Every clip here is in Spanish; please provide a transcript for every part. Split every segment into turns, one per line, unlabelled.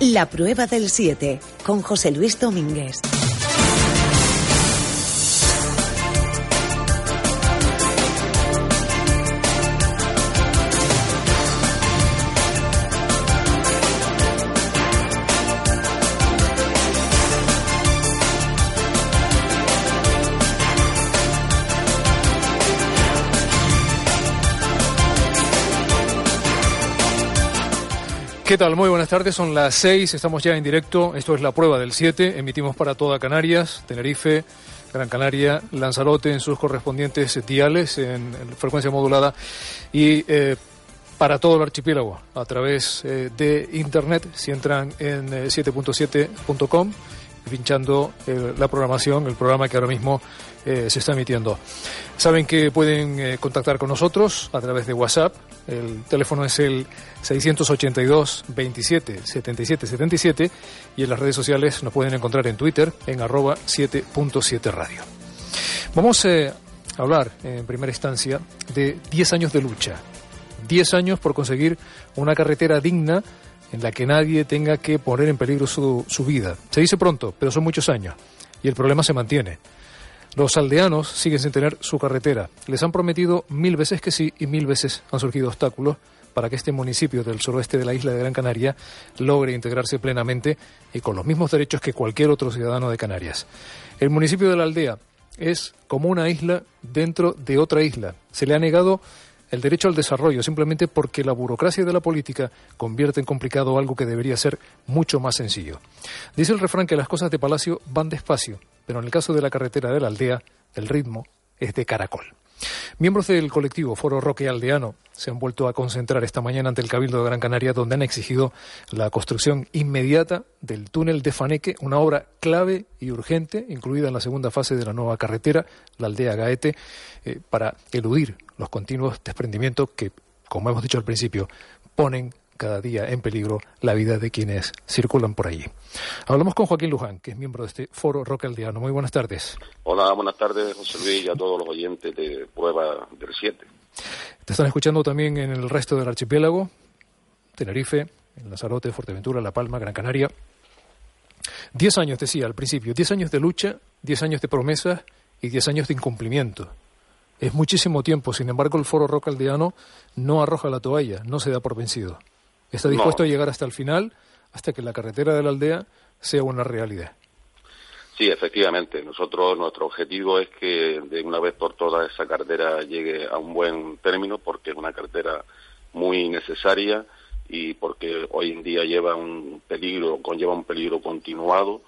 La prueba del 7 con José Luis Domínguez.
¿Qué tal? Muy buenas tardes, son las 6, estamos ya en directo, esto es la prueba del 7, emitimos para toda Canarias, Tenerife, Gran Canaria, Lanzarote en sus correspondientes diales en, frecuencia modulada y eh, para todo el archipiélago a través eh, de internet. Si entran en 7.7.com eh, pinchando la programación, el programa que ahora mismo se está emitiendo. Saben que pueden contactar con nosotros a través de WhatsApp. El teléfono es el 682 27 77 77 y en las redes sociales nos pueden encontrar en Twitter en arroba 7.7 radio. Vamos eh, a hablar en primera instancia de 10 años de lucha. 10 años por conseguir una carretera digna en la que nadie tenga que poner en peligro su, su vida. Se dice pronto, pero son muchos años y el problema se mantiene. Los aldeanos siguen sin tener su carretera. Les han prometido mil veces que sí y mil veces han surgido obstáculos para que este municipio del suroeste de la isla de Gran Canaria logre integrarse plenamente y con los mismos derechos que cualquier otro ciudadano de Canarias. El municipio de la aldea es como una isla dentro de otra isla. Se le ha negado el derecho al desarrollo simplemente porque la burocracia de la política convierte en complicado algo que debería ser mucho más sencillo. Dice el refrán que las cosas de Palacio van despacio, pero en el caso de la carretera de la aldea, el ritmo es de caracol. Miembros del colectivo Foro Roque Aldeano se han vuelto a concentrar esta mañana ante el Cabildo de Gran Canaria, donde han exigido la construcción inmediata del túnel de Faneque, una obra clave y urgente, incluida en la segunda fase de la nueva carretera, la aldea Gaete, eh, para eludir los continuos desprendimientos que, como hemos dicho al principio, ponen cada día en peligro la vida de quienes circulan por allí. Hablamos con Joaquín Luján, que es miembro de este foro Roque Aldeano. Muy buenas tardes.
Hola, buenas tardes, José Luis, y a todos los oyentes de Prueba del 7.
Te están escuchando también en el resto del archipiélago, Tenerife, en Lanzarote, Fuerteventura, La Palma, Gran Canaria. Diez años, decía al principio, diez años de lucha, diez años de promesas y diez años de incumplimiento. Es muchísimo tiempo, sin embargo, el foro Roque Aldeano no arroja la toalla, no se da por vencido. Está dispuesto a llegar hasta el final, hasta que la carretera de la aldea sea una realidad.
Sí, efectivamente. Nosotros, nuestro objetivo es que de una vez por todas esa carretera llegue a un buen término, porque es una carretera muy necesaria y porque hoy en día lleva un peligro, conlleva un peligro continuado.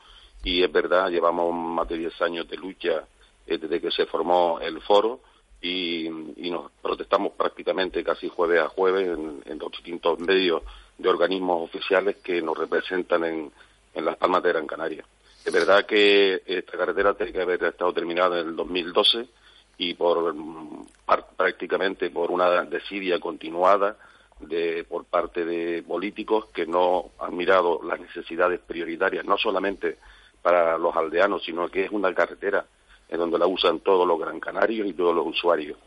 Y es verdad, llevamos más de 10 años de lucha eh, desde que se formó el foro y, nos protestamos prácticamente casi jueves a jueves en, los distintos medios de organismos oficiales que nos representan en, las Palmas de Gran Canaria. Es verdad que esta carretera tiene que haber estado terminada en el 2012 y por prácticamente por una desidia continuada de, por parte de políticos que no han mirado las necesidades prioritarias, no solamente para los aldeanos, sino que es una carretera en donde la usan todos los gran canarios y todos los usuarios.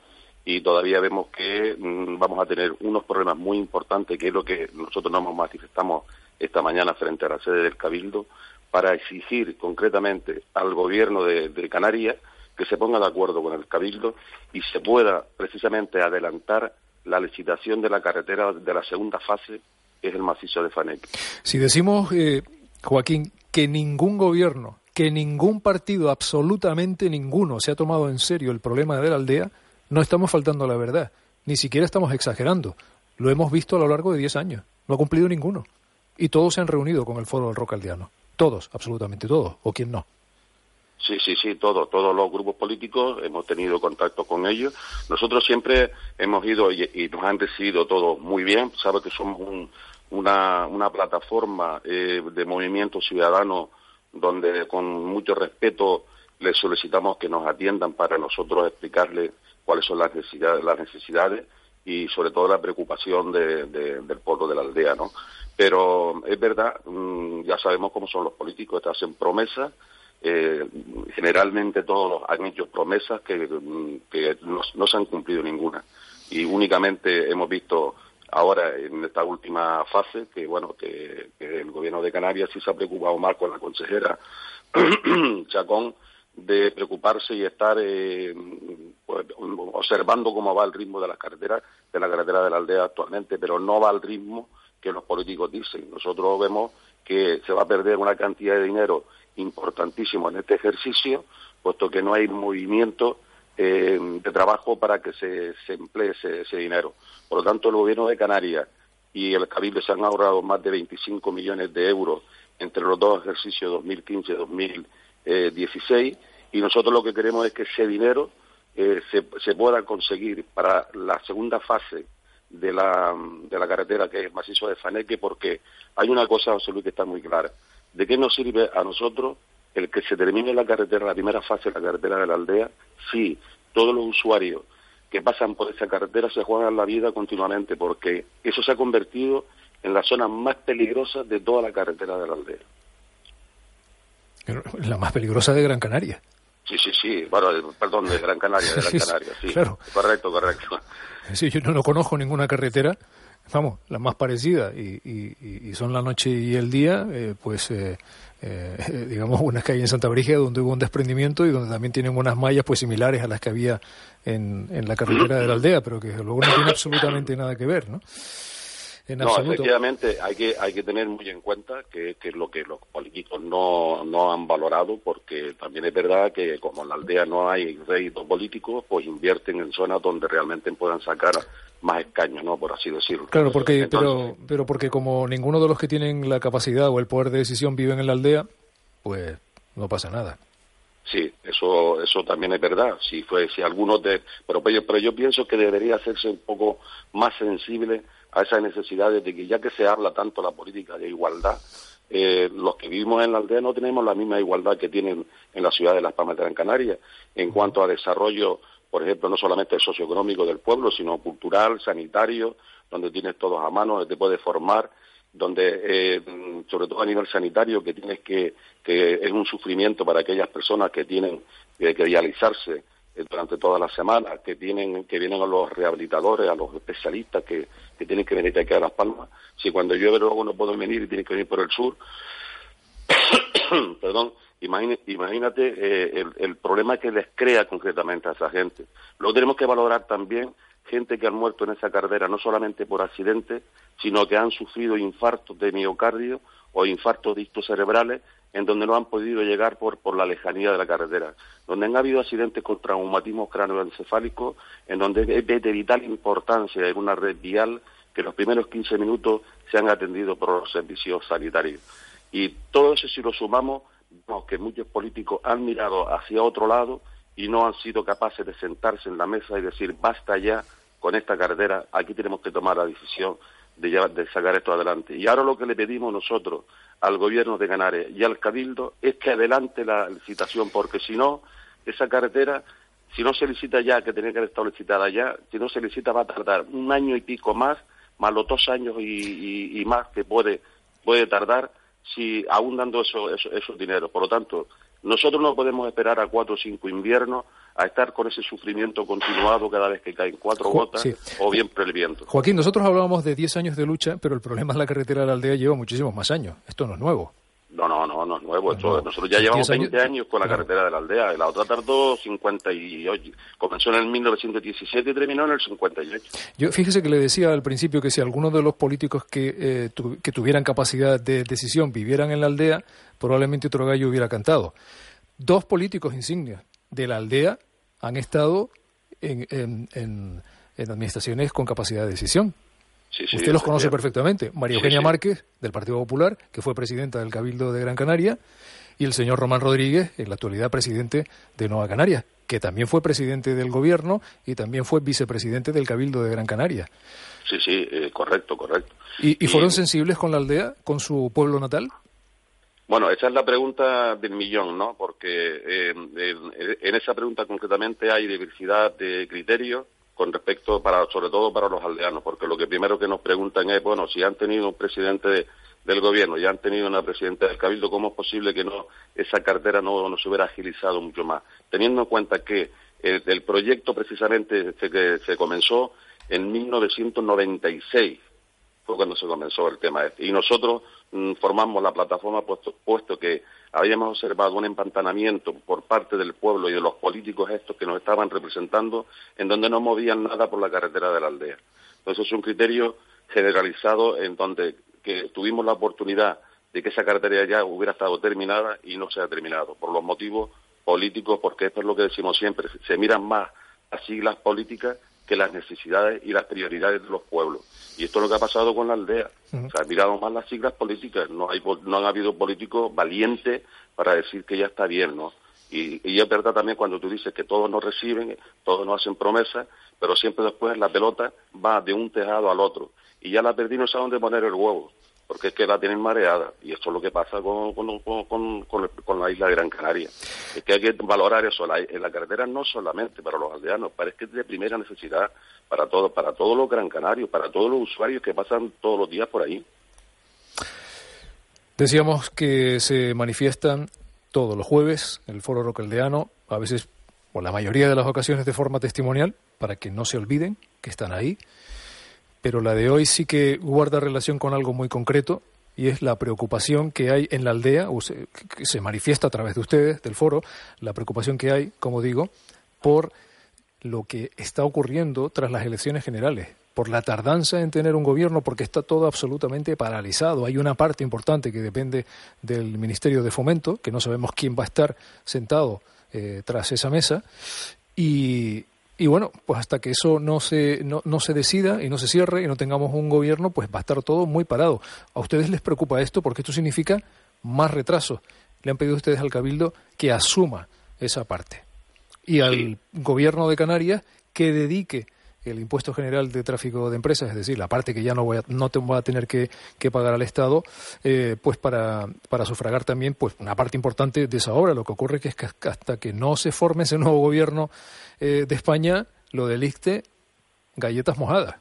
Y todavía vemos que mm, vamos a tener unos problemas muy importantes, que es lo que nosotros nos manifestamos esta mañana frente a la sede del Cabildo, para exigir concretamente al gobierno de, Canarias que se ponga de acuerdo con el Cabildo y se pueda precisamente adelantar la licitación de la carretera de la segunda fase, que es el macizo de Fanec.
Si decimos, eh, Joaquín, que ningún gobierno que ningún partido, absolutamente ninguno, se ha tomado en serio el problema de la aldea, no estamos faltando a la verdad, ni siquiera estamos exagerando. Lo hemos visto a lo largo de diez años. No ha cumplido ninguno. Y todos se han reunido con el Foro del Aldeano. Todos, absolutamente todos. ¿O quién no?
Sí, sí, sí, todos, todos los grupos políticos hemos tenido contacto con ellos. Nosotros siempre hemos ido y, nos han recibido todos muy bien. Sabe que somos una, una plataforma eh, de movimiento ciudadano donde con mucho respeto les solicitamos que nos atiendan para nosotros explicarles cuáles son las necesidades, las necesidades y sobre todo la preocupación del pueblo de la aldea, ¿no? Pero es verdad, mm, ya sabemos cómo son los políticos, hacen promesas, eh, generalmente todos han hecho promesas que, mm, no, se han cumplido ninguna y únicamente hemos visto ahora en esta última fase, que bueno, que, el gobierno de Canarias sí se ha preocupado más con la consejera Chacón de preocuparse y estar eh, pues, observando cómo va el ritmo de las carreteras, de la carretera de la aldea actualmente, pero no va al ritmo que los políticos dicen. Nosotros vemos que se va a perder una cantidad de dinero importantísimo en este ejercicio, puesto que no hay movimiento eh, de trabajo para que se, emplee ese, dinero. Por lo tanto, el gobierno de Canarias y el Cabildo se han ahorrado más de 25 millones de euros entre los dos ejercicios 2015-2016 y nosotros lo que queremos es que ese dinero eh, se, se, pueda conseguir para la segunda fase de la, de la carretera que es el macizo de Faneque porque hay una cosa, José Luis, que está muy clara. ¿De qué nos sirve a nosotros el que se termine la carretera, la primera fase de la carretera de la aldea, si todos los usuarios que pasan por esa carretera se juegan la vida continuamente, porque eso se ha convertido en la zona más peligrosa de toda la carretera de la aldea.
La más peligrosa de Gran Canaria.
Sí, sí, sí, bueno, perdón, de Gran Canaria, de Gran Canaria, sí. Claro. Correcto, correcto.
Sí, yo no, conozco ninguna carretera, vamos, la más parecida, y, y, son la noche y el día, eh, pues, eh, eh, digamos, unas que hay en Santa Brígida donde hubo un desprendimiento y donde también tienen unas mallas, pues, similares a las que había en, en la carretera de la aldea, pero que luego no tiene absolutamente nada que ver, ¿no?
no, efectivamente hay que hay que tener muy en cuenta que, es lo que los políticos no, no han valorado porque también es verdad que como en la aldea no hay réditos políticos pues invierten en zonas donde realmente puedan sacar más escaños, ¿no? Por así decirlo.
Claro, porque pero pero porque como ninguno de los que tienen la capacidad o el poder de decisión viven en la aldea, pues no pasa nada.
Sí, eso eso también es verdad. Si fue si algunos de pero pero yo pienso que debería hacerse un poco más sensible a esas necesidades de que ya que se habla tanto la política de igualdad, eh, los que vivimos en la aldea no tenemos la misma igualdad que tienen en la ciudad de Las Palmas de Gran Canaria en cuanto a desarrollo, por ejemplo, no solamente socioeconómico del pueblo, sino cultural, sanitario, donde tienes todos a mano, donde te puedes formar, donde, eh, sobre todo a nivel sanitario, que tienes que, que es un sufrimiento para aquellas personas que tienen que dializarse eh, durante toda la semana, que tienen, que vienen a los rehabilitadores, a los especialistas que, que tienen que venir aquí a Las Palmas. Si cuando llueve luego no pueden venir y tienen que venir por el sur, perdón, imagínate, eh, el, problema que les crea concretamente a esa gente. Luego tenemos que valorar también gente que han muerto en esa carrera, no solamente por accidentes, sino que han sufrido infartos de miocardio o infartos distos cerebrales en donde no han podido llegar por, por la lejanía de la carretera, donde han habido accidentes con traumatismo cráneoencefálico, en donde es de vital importancia en una red vial que los primeros 15 minutos sean atendidos por los servicios sanitarios. Y todo eso, si lo sumamos, que muchos políticos han mirado hacia otro lado y no han sido capaces de sentarse en la mesa y decir, basta ya con esta carretera, aquí tenemos que tomar la decisión de, de sacar esto adelante. Y ahora lo que le pedimos nosotros al gobierno de Canarias y al Cabildo es que adelante la licitación, porque si no, esa carretera, si no se licita ya, que tenía que haber estado licitada ya, si no se licita va a tardar un año y pico más, más los dos años y, más que puede, puede tardar si aún dando eso, esos dineros. Por lo tanto, nosotros no podemos esperar a cuatro o cinco inviernos a estar con ese sufrimiento continuado cada vez que caen cuatro gotas o bien por el viento.
Joaquín, nosotros hablábamos de diez años de lucha, pero el problema es la carretera de la aldea lleva muchísimos más años. Esto no es nuevo.
No, no, no, nuevo. nosotros ya llevamos 20 años, con la carretera de la aldea. La otra tardó 58. Comenzó en el 1917 y terminó en el 58.
Yo fíjese que le decía al principio que si algunos de los políticos que, eh, que tuvieran capacidad de decisión vivieran en la aldea, probablemente otro gallo hubiera cantado. Dos políticos insignias de la aldea han estado en, en, administraciones con capacidad de decisión. Usted los conoce perfectamente. María Eugenia Márquez, del Partido Popular, que fue presidenta del Cabildo de Gran Canaria, y el señor Román Rodríguez, en la actualidad presidente de Nueva Canarias, que también fue presidente del gobierno y también fue vicepresidente del Cabildo de Gran Canaria.
Sí, sí, eh, correcto, correcto.
¿Y, fueron sensibles con la aldea, con su pueblo natal?
Bueno, esa es la pregunta del millón, ¿no? Porque eh, en, esa pregunta concretamente hay diversidad de criterios con respecto, para, sobre todo para los aldeanos, porque lo que primero que nos preguntan es, bueno, si han tenido un presidente del gobierno y han tenido una presidenta del cabildo, ¿cómo es posible que no esa cartera no, no se hubiera agilizado mucho más? Teniendo en cuenta que el, proyecto precisamente que se comenzó en 1996 fue cuando se comenzó el tema este. Y nosotros mm, formamos la plataforma puesto, puesto que habíamos observado un empantanamiento por parte del pueblo y de los políticos estos que nos estaban representando, en donde no movían nada por la carretera de la aldea. Entonces es un criterio generalizado en donde que tuvimos la oportunidad de que esa carretera ya hubiera estado terminada y no se ha terminado, por los motivos políticos, porque esto es lo que decimos siempre, se miran más las siglas políticas que las necesidades y las prioridades de los pueblos. Y esto es lo que ha pasado con la aldea. Se han mirado más las siglas políticas. No, hay, no han habido políticos valientes para decir que ya está bien, ¿no? Y, y, es verdad también cuando tú dices que todos nos reciben, todos nos hacen promesas, pero siempre después la pelota va de un tejado al otro. Y ya la perdí no sabe dónde poner el huevo porque es que la tienen mareada y esto es lo que pasa con, con, la isla de Gran Canaria. Es que hay que valorar eso, la, en la carretera no solamente para los aldeanos, parece que es de primera necesidad para todos, para todos los Gran Canarios, para todos los usuarios que pasan todos los días por ahí.
Decíamos que se manifiestan todos los jueves en el Foro Rocaldeano, a veces, o la mayoría de las ocasiones de forma testimonial, para que no se olviden que están ahí pero la de hoy sí que guarda relación con algo muy concreto y es la preocupación que hay en la aldea, o que se manifiesta a través de ustedes, del foro, la preocupación que hay, como digo, por lo que está ocurriendo tras las elecciones generales, por la tardanza en tener un gobierno, porque está todo absolutamente paralizado. Hay una parte importante que depende del Ministerio de Fomento, que no sabemos quién va a estar sentado eh, tras esa mesa, y, y bueno, pues hasta que eso no se, no, no, se decida y no se cierre y no tengamos un gobierno, pues va a estar todo muy parado. ¿A ustedes les preocupa esto? Porque esto significa más retraso. Le han pedido ustedes al Cabildo que asuma esa parte. Y al gobierno de Canarias que dedique el impuesto general de tráfico de empresas, es decir, la parte que ya no voy a, no te voy a tener que, pagar al Estado, eh, pues para, para sufragar también pues una parte importante de esa obra. Lo que ocurre que es que hasta que no se forme ese nuevo gobierno eh, de España, lo del ICTE, galletas mojadas.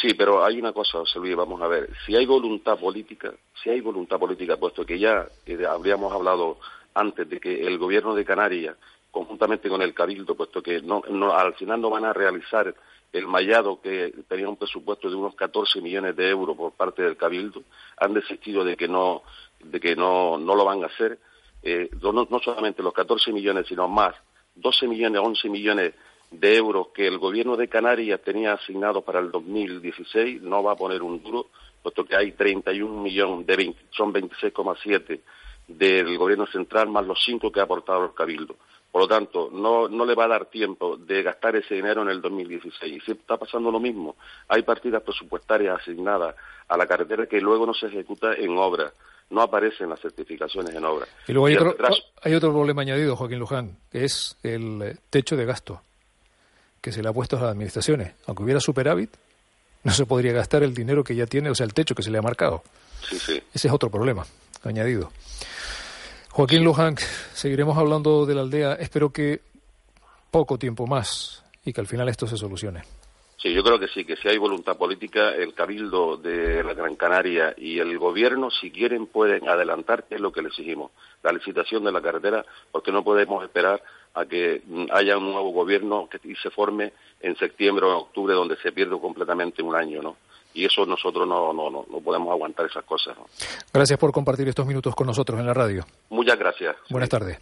Sí, pero hay una cosa, José Luis, vamos a ver. Si hay voluntad política, si hay voluntad política, puesto que ya eh, habríamos hablado antes de que el gobierno de Canarias, conjuntamente con el Cabildo, puesto que al final no van a realizar el mallado que tenía un presupuesto de unos 14 millones de euros por parte del Cabildo, han desistido de que no, de que no, no lo van a hacer. Eh, no, no solamente los 14 millones, sino más 12 millones, 11 millones de euros que el gobierno de Canarias tenía asignados para el 2016 no va a poner un duro, puesto que hay 31 millones, de 20, son 26,7 del gobierno central más los 5 que ha aportado el Cabildo. Por lo tanto, no, no le va a dar tiempo de gastar ese dinero en el 2016. Y si está pasando lo mismo. Hay partidas presupuestarias asignadas a la carretera que luego no se ejecuta en obra no aparecen las certificaciones en obra.
Y luego hay, otro, hay otro problema añadido, Joaquín Luján, que es el eh, techo de gasto que se le ha puesto a las administraciones. Aunque hubiera superávit, no se podría gastar el dinero que ya tiene, o sea, el techo que se le ha marcado.
Sí, sí.
Ese es otro problema añadido. Joaquín Luján, seguiremos hablando de la aldea. Espero que poco tiempo más y que al final esto se solucione.
Sí, yo creo que sí, que si hay voluntad política, el Cabildo de la Gran Canaria y el Gobierno, si quieren, pueden adelantar, que es lo que le exigimos, la licitación de la carretera, porque no podemos esperar a que mm, haya un nuevo Gobierno que, se forme en septiembre o en octubre, donde se pierde completamente un año, ¿no? Y eso nosotros no, no, no, no podemos aguantar esas cosas.
Gracias por compartir estos minutos con nosotros en la radio.
Muchas gracias.
Buenas tardes.